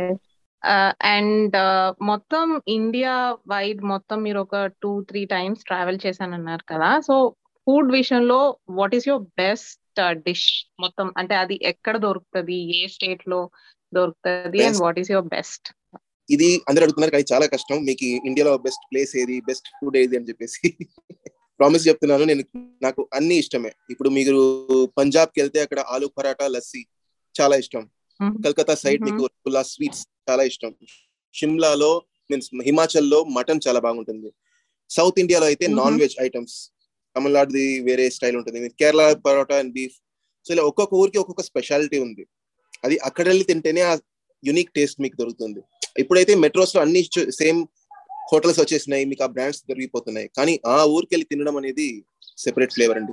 And మొత్తం ఇండియా వైడ్ మొత్తం మీరు ఒక టూ త్రీ టైమ్స్ ట్రావెల్ చేశానన్నారు కదా. సో ఫుడ్ విషయంలో what is your best dish? మొత్తం అంటే అది ఎక్కడ దొరుకుతుంది? ఏ స్టేట్లో దొరుకుతుంది? And. What is your best? ఇది అందరూ అడుగుతున్నారు కానీ చాలా కష్టం. మీకు ఇండియాలో బెస్ట్ ప్లేస్ ఏది? బెస్ట్ ఫుడ్ ఏది? అని చెప్పేసి. ప్రామిస్ చెప్తున్నాను నేను నాకు అన్ని ఇష్టమే. ఇప్పుడు మీరు పంజాబ్కి వెళ్తే అక్కడ ఆలు పరాటా లస్సీ చాలా ఇష్టం. Calcutta side Mhm. మీకు రసగుల్లా స్వీట్స్ చాలా ఇష్టం. షిమ్లాలో మీన్స్ హిమాచల్లో మటన్ చాలా బాగుంటుంది. సౌత్ ఇండియాలో అయితే Mhm. Non veg items. తమిళనాడుది వేరే స్టైల్ ఉంటుంది. Kerala parotta and beef. So ఇలా ఒక్కొక్క ఊరికి ఒక్కొక్క స్పెషాలిటీ ఉంది. అది అక్కడ వెళ్ళి తింటేనే ఆ యునిక్ టేస్ట్ మీకు దొరుకుతుంది. ఇప్పుడైతే మెట్రోస్లో అన్ని సేమ్ హోటల్స్ వచ్చేసినాయి. మీకు ఆ బ్రాండ్స్ దొరికిపోతున్నాయి. కానీ ఆ ఊరికి వెళ్ళి తినడం అనేది సెపరేట్ ఫ్లేవర్ అండి.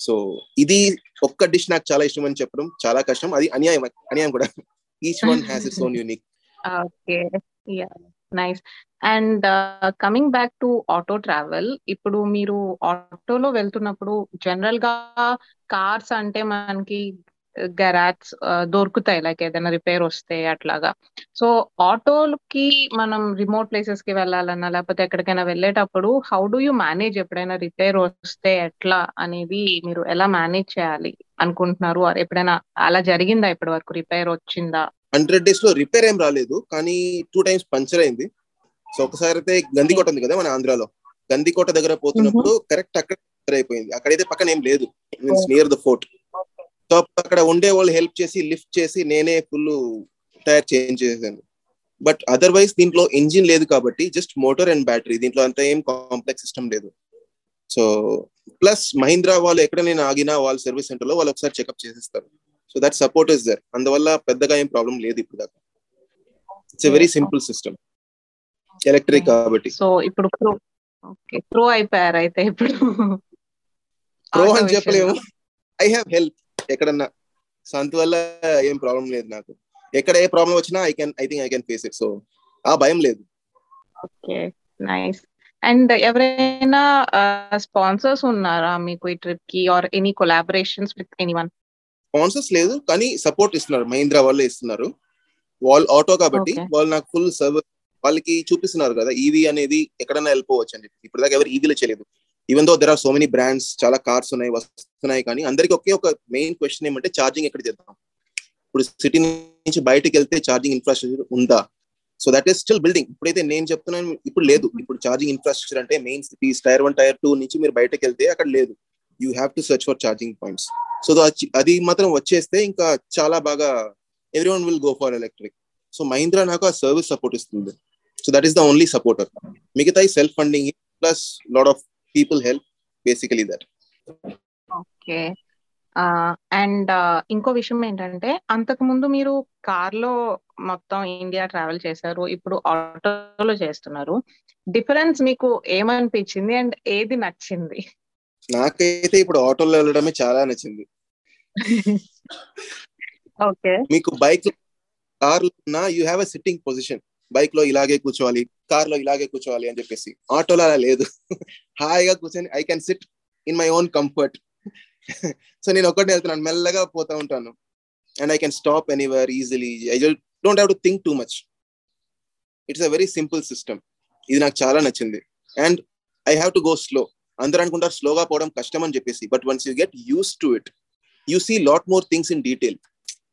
సో ఇది ఒక్క డిష్ నాకు చాలా ఇష్టం అని చెప్పడం చాలా కష్టం. అది అన్యాయం అన్యాయం కూడా. Each one has its own unique okay yeah nice and coming back to auto travel ఇప్పుడు మీరు ఆటోలో వెళ్తున్నప్పుడు జనరల్గా కార్స్ అంటే మనకి గరాజ్ దొరుకుతాయి. లైక్ ఏదైనా రిపేర్ వస్తే అట్లాగా. సో ఆటోకి మనం రిమోట్ ప్లేసెస్కి వెళ్ళాలన్నా లేకపోతే ఎక్కడికైనా వెళ్ళేటప్పుడు హౌ డు యూ మేనేజ్ ఎప్పుడైనా రిపేర్ వస్తే ఎట్లా అనేది మీరు ఎలా మేనేజ్ చేయాలి అనుకుంటున్నారు? ఎప్పుడైనా అలా జరిగిందా ఇప్పటి వరకు? రిపేర్ వచ్చిందా? హండ్రెడ్ డేస్లో రిపేర్ ఏం రాలేదు. కానీ టూ టైమ్స్ పంచర్ అయింది. సో ఒకసారి అయితే గందికోట ఉంది కదా మన ఆంధ్రాలో. గందికోట దగ్గర పోతున్నప్పుడు కరెక్ట్ అక్కడ అయిపోయింది. అక్కడైతే పక్కన ఏం లేదు. మీన్స్ నియర్ ద ఫోర్ట్ అక్కడ ఉండే వాళ్ళు హెల్ప్ చేసి లిఫ్ట్ చేసి నేనే ఫుల్ టైర్ చేంజ్ చేశాను. బట్ అదర్వైజ్ దీంట్లో ఇంజిన్ లేదు కాబట్టి జస్ట్ మోటార్ అండ్ బ్యాటరీ దీంట్లో అంత ఏం కాంప్లెక్స్ సిస్టమ్ లేదు. సో ప్లస్ మహీంద్రా వాళ్ళు ఎక్కడ నేను ఆగినా వాళ్ళ సర్వీస్ సెంటర్లో వాళ్ళు ఒకసారి చెకప్ చేసేస్తారు. So that support is there అందువల్ల పెద్దగా ఏం ప్రాబ్లం లేదు ఇప్పుడు దాకా. It's a very simple system electric కాబట్టి. సో ఇప్పుడు ప్రో ఓకే ప్రో అయిపోయారు అయితే ఇప్పుడు. ప్రో అని చెప్పలేము. ఐ హ్యావ్ హెల్ప్ ఎక్కడన్నా. సో అందువల్ల ఏం ప్రాబ్లం లేదు నాకు. ఎక్కడ ఏ ప్రాబ్లం వచ్చినా I can I think I can face it so ఆ భయం లేదు. Okay nice. అండ్ ఎవరైనా స్పాన్సర్స్ ఉన్నారా మీకు ఈ ట్రిప్కి or any collaborations with any one sponsors లేదు కానీ సపోర్ట్ ఇస్తున్నారు. మహీంద్రా వాళ్ళే ఇస్తున్నారు. వాళ్ళు ఆటో కాబట్టి వాళ్ళు నాకు ఫుల్ సర్వీస్ వాళ్ళకి చూపిస్తున్నారు కదా ఈవీ అనేది ఎక్కడైనా వెళ్ళిపోవచ్చు అని చెప్పి ఇప్పుడు దాకా ఎవరు ఈవీలో చేయలేదు. Even though there are so many brands చాలా కార్స్ ఉన్నాయి వస్తున్నాయి కానీ అందరికి ఒకే ఒక మెయిన్ క్వశ్చన్ ఏమంటే ఛార్జింగ్ ఎక్కడ చేద్దాం? ఇప్పుడు సిటీ నుంచి బయటకు వెళ్తే ఛార్జింగ్ ఇన్ఫ్రాస్ట్రక్చర్ ఉందా? So that is still building ఇప్పుడైతే నేను చెప్తున్నాను ఇప్పుడు లేదు. ఇప్పుడు ఛార్జింగ్ ఇన్ఫ్రాస్ట్రక్చర్ అంటే main cities tier one tier two నుంచి మీరు బయటకు వెళ్తే అక్కడ లేదు. You have to search for charging points so అది మాత్రం వచ్చేస్తే ఇంకా చాలా బాగా everyone will go for electric so Mahindra నాకు ఆ సర్వీస్ సపోర్ట్ ఇస్తుంది. So that is the only supporter మిగతా self funding plus lot of people help basically that okay. And ఇంకో విషయం ఏంటంటే అంతకు ముందు మీరు కార్లో మొత్తం ఇండియా ట్రావెల్ చేశారు ఇప్పుడు ఆటోలో చేస్తున్నారు. డిఫరెన్స్ మీకు ఏమనిపించింది అండ్ ఏది నచ్చింది? నాకైతే ఇప్పుడు ఆటోలో వెళ్ళడమే చాలా నచ్చింది. ఓకే. మీకు బైక్ కార్ ఉన్నా you have a sitting position బైక్లో ఇలాగే కూర్చోవాలి కార్లో ఇలాగే కూర్చోవాలి అని చెప్పేసి. ఆటోలో అలా లేదు. హాయిగా కూర్చొని I can sit in my own comfort so నేను ఒక్కటే వెళ్తున్నాను. మెల్లగా పోతా ఉంటాను. And I can stop anywhere easily I don't have to think too much it's a very simple system ఇది నాకు చాలా నచ్చింది. And I have to go slow అందరూ అనుకుంటారు స్లోగా పోవడం కష్టం అని చెప్పేసి. But once you get used to it you see lot more things in detail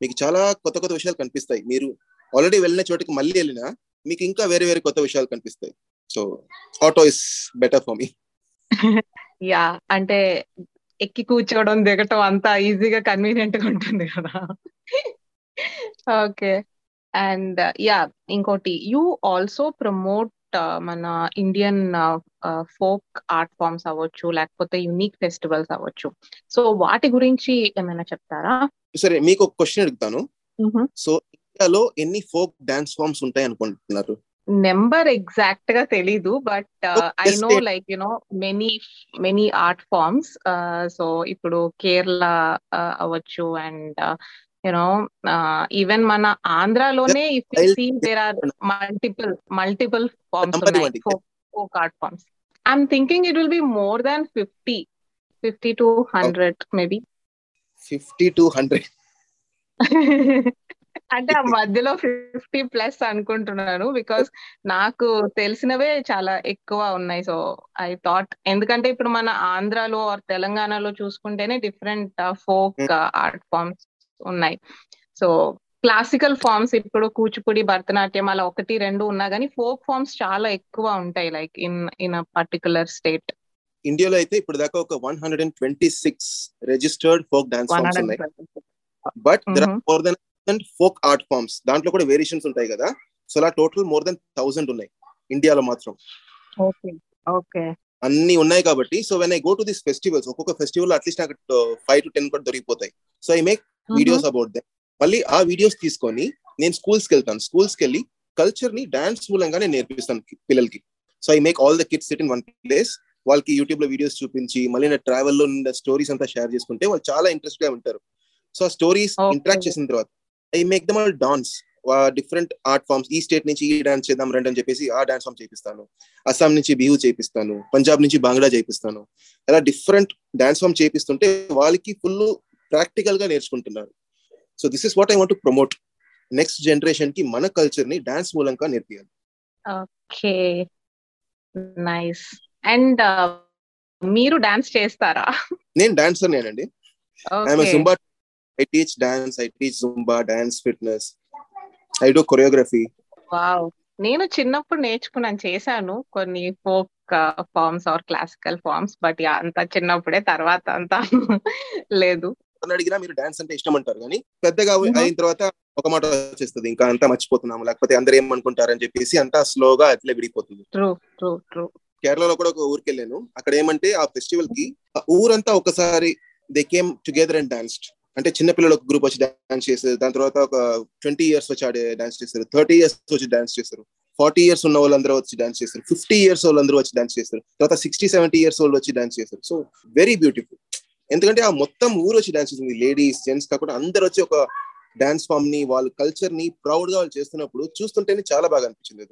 మీకు చాలా కొత్త కొత్త విషయాలు కనిపిస్తాయి. మీరు ఆల్రెడీ వెళ్ళిన చోటికి మళ్ళీ వెళ్ళినా మీకు ఇంకా వేరే వేరే కొత్త విషయాలు కనిపిస్తాయి. So auto is better for me yeah అంటే ఎక్కి కూర్చోవడం దిగటం అంతా ఈజీగా కన్వీనియంట్గా ఉంటుంది కదా. ఓకే అండ్ యా ఇంకోటి యూ ఆల్సో ప్రమోట్ మన ఇండియన్ ఫోక్ ఆర్ట్ ఫామ్స్ అవ్వచ్చు లేకపోతే యునిక్ ఫెస్టివల్స్ అవ్వచ్చు. సో వాటి గురించి ఏమైనా చెప్తారా? సరే మీకు ఒక క్వశ్చన్ అడుగుతాను. సో ఇండియాలో ఎన్ని ఫోక్ డాన్స్ ఫామ్స్ ఉంటాయి అనుకుంటున్నారు? నెంబర్ ఎగ్జాక్ట్గా తెలీదు but I know like you know many many art forms so ఇప్పుడు కేరళ అవ్వచ్చు అండ్ యునో ఈవెన్ మన ఆంధ్రాలోనే if you see there are multiple multiple forms ఉన్నాయి folk art forms I'm thinking it will be more than fifty fifty to hundred maybe fifty to hundred అంటే ఆ మధ్యలో fifty plus అనుకుంటున్నాను because నాకు తెలిసినవే చాలా ఎక్కువ ఉన్నాయి. సో ఐ థాట్ ఎందుకంటే ఇప్పుడు మన ఆంధ్రాలో ఆర్ తెలంగాణలో చూసుకుంటేనే డిఫరెంట్ ఫోక్ ఆర్ట్ ఫామ్స్ ఉన్నాయి. సో క్లాసికల్ ఫామ్స్ ఇప్పుడు కూచిపూడి భరతనాట్యం అలా ఒకటి రెండు ఉన్నా కానీ ఫోక్ ఫామ్స్ చాలా ఎక్కువ ఉంటాయి like in in a particular state. ఇండియాలో అయితే ఇప్పుడు దాకా ఒక one hundred and twenty six registered folk dance forms ఉన్నాయి. But there are more than folk art forms దాంట్లో కూడా వేరియేషన్స్ ఉంటాయి కదా. సో అలా టోటల్ మోర్ దెన్ థౌసండ్ ఉన్నాయి. ఇండియాలో మాత్రం. అన్ని ఉన్నాయి కాబట్టి so when I go to this festivals ఒక్కొక్క ఫెస్టివల్ అట్లీస్ట్ నాకు ఫైవ్ టు టెన్ కూడా దొరికిపోతాయి. So I make videos about them మళ్ళీ ఆ వీడియోస్ తీసుకొని నేను స్కూల్స్కి వెళ్తాను. స్కూల్స్కి వెళ్ళి కల్చర్ని డాన్స్ మూలంగానే నేర్పిస్తాను పిల్లలకి. So I make all the kids sit in one place వాళ్ళకి యూట్యూబ్లో వీడియోస్ చూపించి మళ్ళీ నా ట్రావెల్లో స్టోరీస్ అంతా షేర్ చేసుకుంటే వాళ్ళు చాలా ఇంట్రెస్ట్గా ఉంటారు. సో ఆ స్టోరీస్. ఇంటరాక్ట్ చేసిన తర్వాత I make them all dance different art forms ఈ స్టేట్ నుంచి ఈ డాన్స్ చేద్దాం రండి అని చెప్పేసి ఆ డాన్స్ ఫామ్ చేపిస్తాను. అస్సాం నుంచి బిహు చేపిస్తాను. పంజాబ్ నుంచి బాంగ్లా చేపిస్తాను. అలా డిఫరెంట్ డాన్స్ ఫామ్ చేపిస్తుంటే వాళ్ళకి ఫుల్ ప్రాక్టికల్గా నేర్చుకుంటున్నారు. So this is what I want promote next జనరేషన్కి మన కల్చర్ని డాన్స్ మూలంగా నేర్పియాలి. ఓకే. నైస్. అండ్ మీరు డాన్స్ చేస్తారా? నేను డాన్సర్ నేనండి. I'm okay. I teach dance I teach Zumba dance fitness I do choreography wow నేను చిన్నప్పుడు నేర్చుకున్నాను చేశాను కొన్ని folk forms or classical forms but అంత చిన్నప్పుడే తర్వాత అంతా లేదు. అడిగినా మీరు డాన్స్ అంటే ఇష్టం అంటారు కానీ పెద్దగా. అయిన తర్వాత ఒక మాట వచ్చేస్తుంది ఇంకా అంతా మర్చిపోతున్నాము లేకపోతే అందరు ఏమనుకుంటారని చెప్పేసి అంతా స్లోగా అట్లే విడిపోతుంది ట్రూ ట్రూ ట్రూ. కేరళలో కూడా ఒక ఊరికి వెళ్ళాను అక్కడ ఏమంటే ఆ ఫెస్టివల్కి ఊరంతా ఒకసారి they came together and danced అంటే చిన్న పిల్లలు ఒక గ్రూప్ వచ్చి డాన్స్ చేశారు దాని తర్వాత ఒక ట్వంటీ ఇయర్స్ వచ్చి ఆడే డాన్స్ చేశారు థర్టీ ఇయర్స్ వచ్చి డాన్స్ చేశారు ఫార్టీ ఇయర్స్ ఉన్న వాళ్ళందరూ వచ్చి డాన్స్ చేశారు ఫిఫ్టీ ఇయర్స్ వాళ్ళందరూ వచ్చి డాన్స్ చేశారు తర్వాత సిక్స్టీ సెవెంటీ ఇయర్స్ వాళ్ళు వచ్చి డాన్స్ చేశారు సో వెరీ బ్యూటిఫుల్ ఎందుకంటే ఆ మొత్తం ఊరు వచ్చి డాన్స్ చేసింది లేడీస్ జెంట్స్ కాకుండా అందరు వచ్చి ఒక డాన్స్ ఫామ్ని వాళ్ళ కల్చర్ని ప్రౌడ్గా వాళ్ళు చేస్తున్నప్పుడు చూస్తుంటేనే చాలా బాగా అనిపించింది.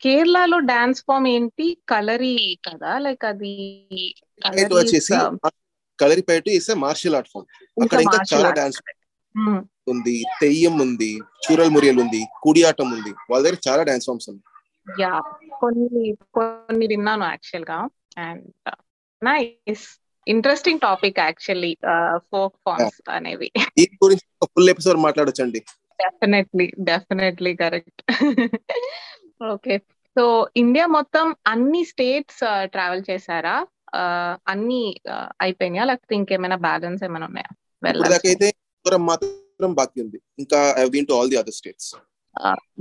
కేరళలో డాన్స్ ఫామ్ ఏంటి? కలరీ కదా? లైక్ అది వచ్చేసి Kalaripayattu is martial art form అక్కడ ఇంకా చాలా డాన్స్ ఉంది తెయ్యం ఉంది చూరల్ మురియల్ ఉంది కుడియాటం ఉంది. వాళ్ళ దగ్గర చాలా డాన్స్ ఫామ్స్ ఉంది యా కొన్ని కొన్ని విన్నాను యాక్చువల్గా and nice interesting topic actually folk forms అనేవి. ఈ గురించి ఒక full episode మాట్లాడొచ్చండి. Definitely definitely correct okay so India మొత్తం అన్ని స్టేట్స్ ట్రావెల్ చేశారా? Uh, అన్ని అయిపోయినాయా? లేకపోతే ఇంకేమైనా బ్యాలెన్స్ ఏమైనా ఉన్నాయా? మిజోరం మాత్రం బాకీ ఉంది. ఇంకా I been to all the other states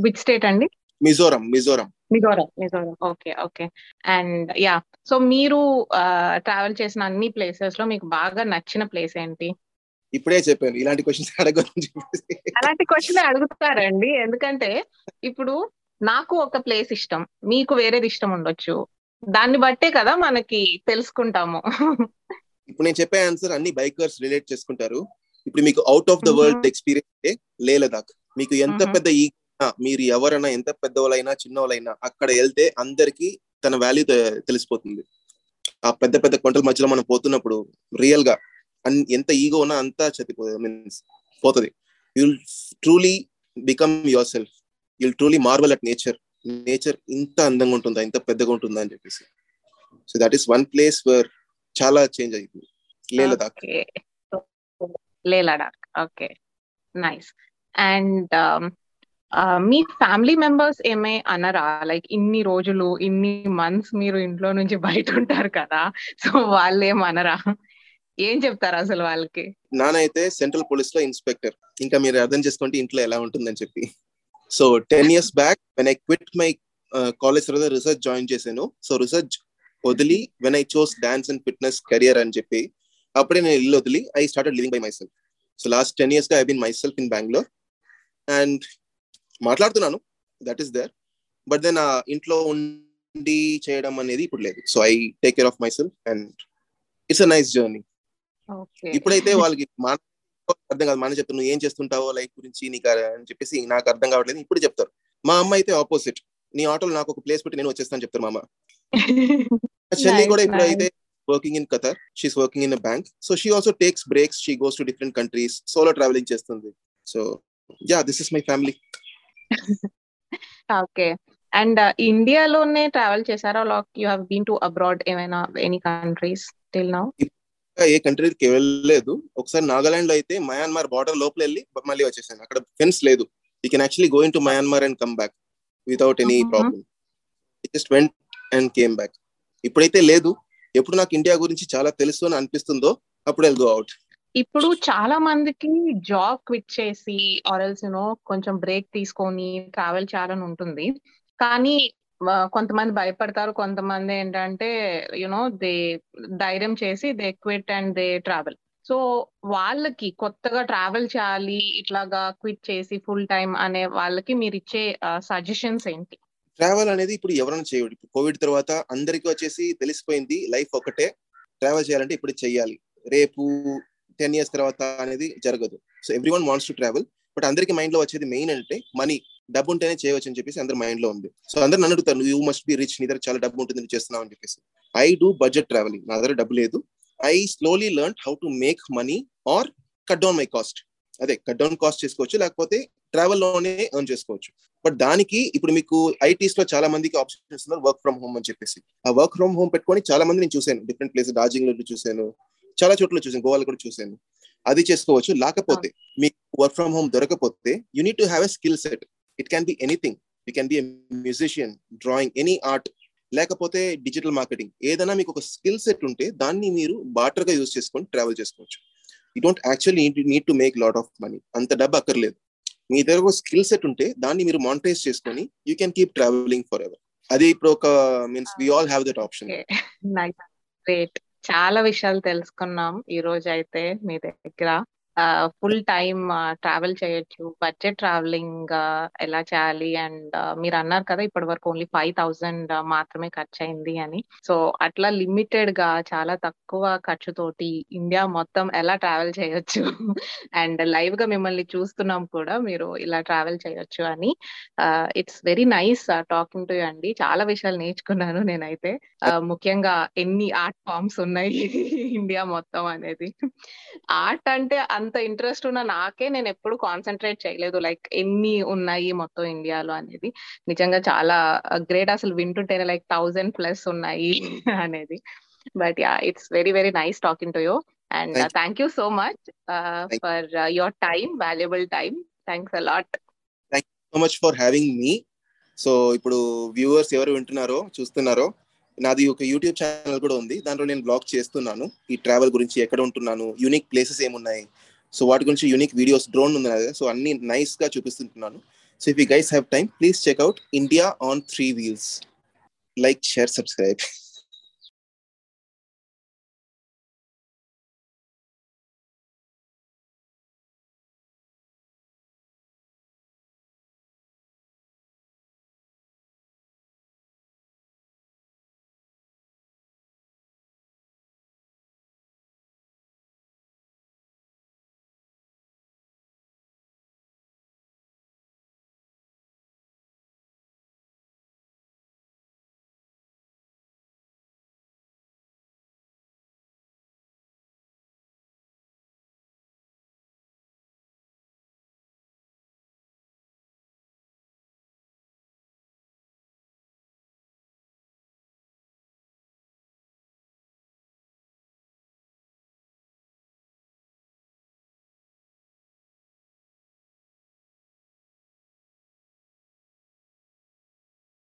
which state అండి? Mizoram Mizoram. Mizoram Mizoram. Okay okay. And yeah so మీరు ట్రావెల్ చేసిన అన్ని ప్లేసెస్లో మీకు బాగా నచ్చిన ప్లేస్ ఏంటి? ఇప్పుడే చెప్పాను ఇలాంటి క్వశ్చన్స్ అడగని అలాంటి క్వశ్చన్ అడుగుతారండి. ఎందుకంటే ఇప్పుడు నాకు ఒక ప్లేస్ ఇష్టం. మీకు వేరేది ఇష్టం ఉండొచ్చు. దాన్ని బట్టే కదా మనకి తెలుసుకుంటాము. ఇప్పుడు నేను చెప్పే ఆన్సర్ అన్ని బైకర్స్ రిలేట్ చేసుకుంటారు. ఇప్పుడు మీకు out of the world experience Leh Ladakh. మీకు ఎంత. పెద్ద ఈ మీరు ఎవరైనా ఎంత పెద్దవాళ్ళైనా చిన్నవాళ్ళైనా అక్కడ వెళ్తే అందరికి తన వాల్యూ తెలిసిపోతుంది. ఆ పెద్ద పెద్ద కొండల మధ్యలో మనం పోతున్నప్పుడు రియల్గా ఎంత ఈగో ఉన్నా అంతా చతిపో మీన్స్ పోతుంది. You'll truly become yourself you'll truly marvel at nature nature ఇంత అందంగా ఉంటుందా ఇంత పెద్దగా ఉంటుందా అని చెప్పేసి. So that is one place where చాలా చేంజ్ అయింది. Leh Ladakh okay nice and me family members ఏమే అనరా? లైక్ ఇన్ని రోజులు ఇన్ని మంత్స్ మీరు ఇంట్లో నుంచి బయట ఉంటారు కదా. సో వాళ్ళు ఏం అనరా? ఏం చెప్తారు అసలు వాళ్ళకి? నాన్న అయితే సెంట్రల్ పోలీస్లో ఇన్స్పెక్టర్. ఇంకా మీరు అర్థం చేసుకుంటే ఇంట్లో ఎలా ఉంటుందని చెప్పి. So ten years back when I quit my college తర్వాత రీసెర్చ్ జాయిన్ చేశాను. సో రీసెర్చ్ వదిలి when I chose dance and fitness career అని చెప్పి అప్పుడే నేను ఇల్లు వదిలి I started living by myself so last ten ఇయర్స్గా I been myself in Bangalore and మాట్లాడుతున్నాను. That is there but then ఆ ఇంట్లో ఉండి చేయడం అనేది ఇప్పుడు లేదు. So I take care of myself and it's a nice journey ఇప్పుడైతే వాళ్ళకి అర్థం కాదు. మన చెప్తారు నువ్వు ఏం చేస్తుంటావో లైఫ్ గురించి నీకు అని చెప్పేసి నాకు అర్థం కావట్లేదు. ఇప్పుడు చెప్తారు. మా అమ్మ అయితే ఆపోజిట్. నీ ఆటోలో నాకు ఒక ప్లేస్ పెట్టి నేను వచ్చేస్తాను చెప్తారు మా అమ్మ. చెల్లి కూడా ఇప్పుడు. అయితే working in Qatar she's working in bank so she also takes breaks she goes to different countries solo traveling చేస్తుంది. So yeah this is my family okay and ఇండియాలోనే ట్రావెల్ చేశారా? Like you have been to abroad ఏమైనా any countries till now ఏ కంట్రీకి వెళ్ళలేదు. ఒకసారి నాగాలాండ్లో అయితే Myanmar border లోపల వెళ్ళి మళ్ళీ వచ్చేసాను. అక్కడ ఫెన్స్ లేదు. You can actually go into Myanmar and come back without any. Problem just went and came back ఇప్పుడైతే లేదు. ఎప్పుడు నాకు ఇండియా గురించి చాలా తెలుసు అని అనిపిస్తుందో అప్పుడు ఐల్ గో అవుట్ ఇప్పుడు చాలా మందికి జాబ్ క్విట్ చేసి ఆర్ఎల్స్ యూనో కొంచెం బ్రేక్ తీసుకొని ట్రావెల్ చేయాలని ఉంటుంది. కానీ కొంతమంది భయపడతారు కొంతమంది ఏంటంటే యునో దే ధైర్యం చేసి they quit and they travel. So వాళ్ళకి కొత్తగా ట్రావెల్ చేయాలి ఇట్లాగా క్విట్ చేసి ఫుల్ టైం అనే వాళ్ళకి మీరు ఇచ్చే సజెషన్స్ ఏంటి? ట్రావెల్ అనేది ఇప్పుడు ఎవరైనా చేయడు ఇప్పుడు కోవిడ్ తర్వాత అందరికీ వచ్చేసి తెలిసిపోయింది లైఫ్ ఒకటే. ట్రావెల్ చేయాలంటే ఇప్పుడు చేయాలి రేపు టెన్ ఇయర్స్ తర్వాత అనేది జరగదు. So everyone wants to travel. But అందరికి మైండ్లో వచ్చేది మెయిన్ అంటే మనీ. డబ్బు ఉంటేనే చేయవచ్చు అని చెప్పేసి అందరి మైండ్లో ఉంది. సో అందరు నన్ను అడుగుతారు యూ మస్ట్ బి రిచ్ నీ దగ్గర చాలా డబ్బు ఉంటుంది నువ్వు చేస్తున్నావు అని చెప్పేసి. ఐ డూ బడ్జెట్ ట్రావెలింగ్ నా దగ్గర డబ్బు లేదు. I slowly learn how to make money or cut down my cost అదే కట్ డౌన్ కాస్ట్ చేసుకోవచ్చు లేకపోతే ట్రావెల్లోనే ఎర్న్ చేసుకోవచ్చు. బట్ దానికి ఇప్పుడు మీకు ఐటీస్లో చాలా మందికి ఆప్షన్స్ ఉన్నారు వర్క్ ఫ్రమ్ హోమ్ అని చెప్పేసి. ఆ వర్క్ ఫ్రమ్ హోమ్ పెట్టుకొని చాలా మంది నేను చూసాను డిఫరెంట్ ప్లేస్ డార్జిలింగ్లో చూసాను చాలా చోట్ల చూసాను గోవాలో కూడా చూసాను అది చేసుకోవచ్చు. లేకపోతే మీకు work from home దొరకపోతే you need to have a skill set it can be anything you can be musician drawing any art లేకపోతే డిజిటల్ మార్కెటింగ్ ఏదైనా మీకు ఒక స్కిల్ సెట్ ఉంటే దాన్ని మీరు బాటర్గా యూజ్ చేసుకొని ట్రావెల్ చేసుకోవచ్చు. You don't actually need to make lot of money అంత డబ్బు అక్కర్లేదు. మీ దగ్గర ఒక స్కిల్ సెట్ ఉంటే దాన్ని మీరు మానిటైజ్ చేసుకొని you can keep traveling forever అది ఇప్పుడు ఒక means we all have that option చాలా విషయాలు తెలుసుకున్నాం ఈ రోజు అయితే మీ దగ్గర. ఫుల్ టైమ్ ట్రావెల్ చేయొచ్చు. బడ్జెట్ ట్రావెలింగ్ ఎలా చేయాలి? అండ్ మీరు అన్నారు కదా ఇప్పటి వరకు ఓన్లీ ఫైవ్ థౌజండ్ మాత్రమే ఖర్చు అయింది అని. సో అట్లా లిమిటెడ్గా చాలా తక్కువ ఖర్చుతోటి ఇండియా మొత్తం ఎలా ట్రావెల్ చేయొచ్చు? అండ్ లైవ్గా మిమ్మల్ని చూస్తున్నాం కూడా మీరు ఇలా ట్రావెల్ చేయొచ్చు అని. It's very nice talking to అండి. చాలా విషయాలు నేర్చుకున్నాను నేనైతే. ముఖ్యంగా ఎన్ని ఆర్ట్ ఫామ్స్ ఉన్నాయి ఇండియా మొత్తం అనేది. ఆర్ట్ అంటే అంత ఇంట్రెస్ట్ ఉన్న నాకే నేను ఎప్పుడు కాన్సన్ట్రేట్ చేయలేదు. లైక్ ఎన్ని ఉన్నాయి మొత్తం ఇండియాలో అనేది. నిజంగా చాలా గ్రేట్ అసలు వింటుంటేనే లైక్ థౌజండ్ ప్లస్ ఉన్నాయి అనేది. But yeah it's very very nice talking to you and thank you so much for your time valuable time thanks a lot thank so much for having me so ఇప్పుడు viewers ఎవరు వింటున్నారో చూస్తున్నారో నాది ఒక YouTube channel కూడా ఉంది. దాంట్లో నేను బ్లాగ్ చేస్తున్నాను. ఈ ట్రావెల్ గురించి ఎక్కడ ఉంటున్నాను యూనిక్ ప్లేసెస్ ఏమున్నాయి సో వాటి గురించి యూనిక్ వీడియోస్ డ్రోన్ ఉంది కదా సో అన్ని నైస్గా చూపిస్తుంటున్నాను. So if you guys have time please check out India on three wheels like share subscribe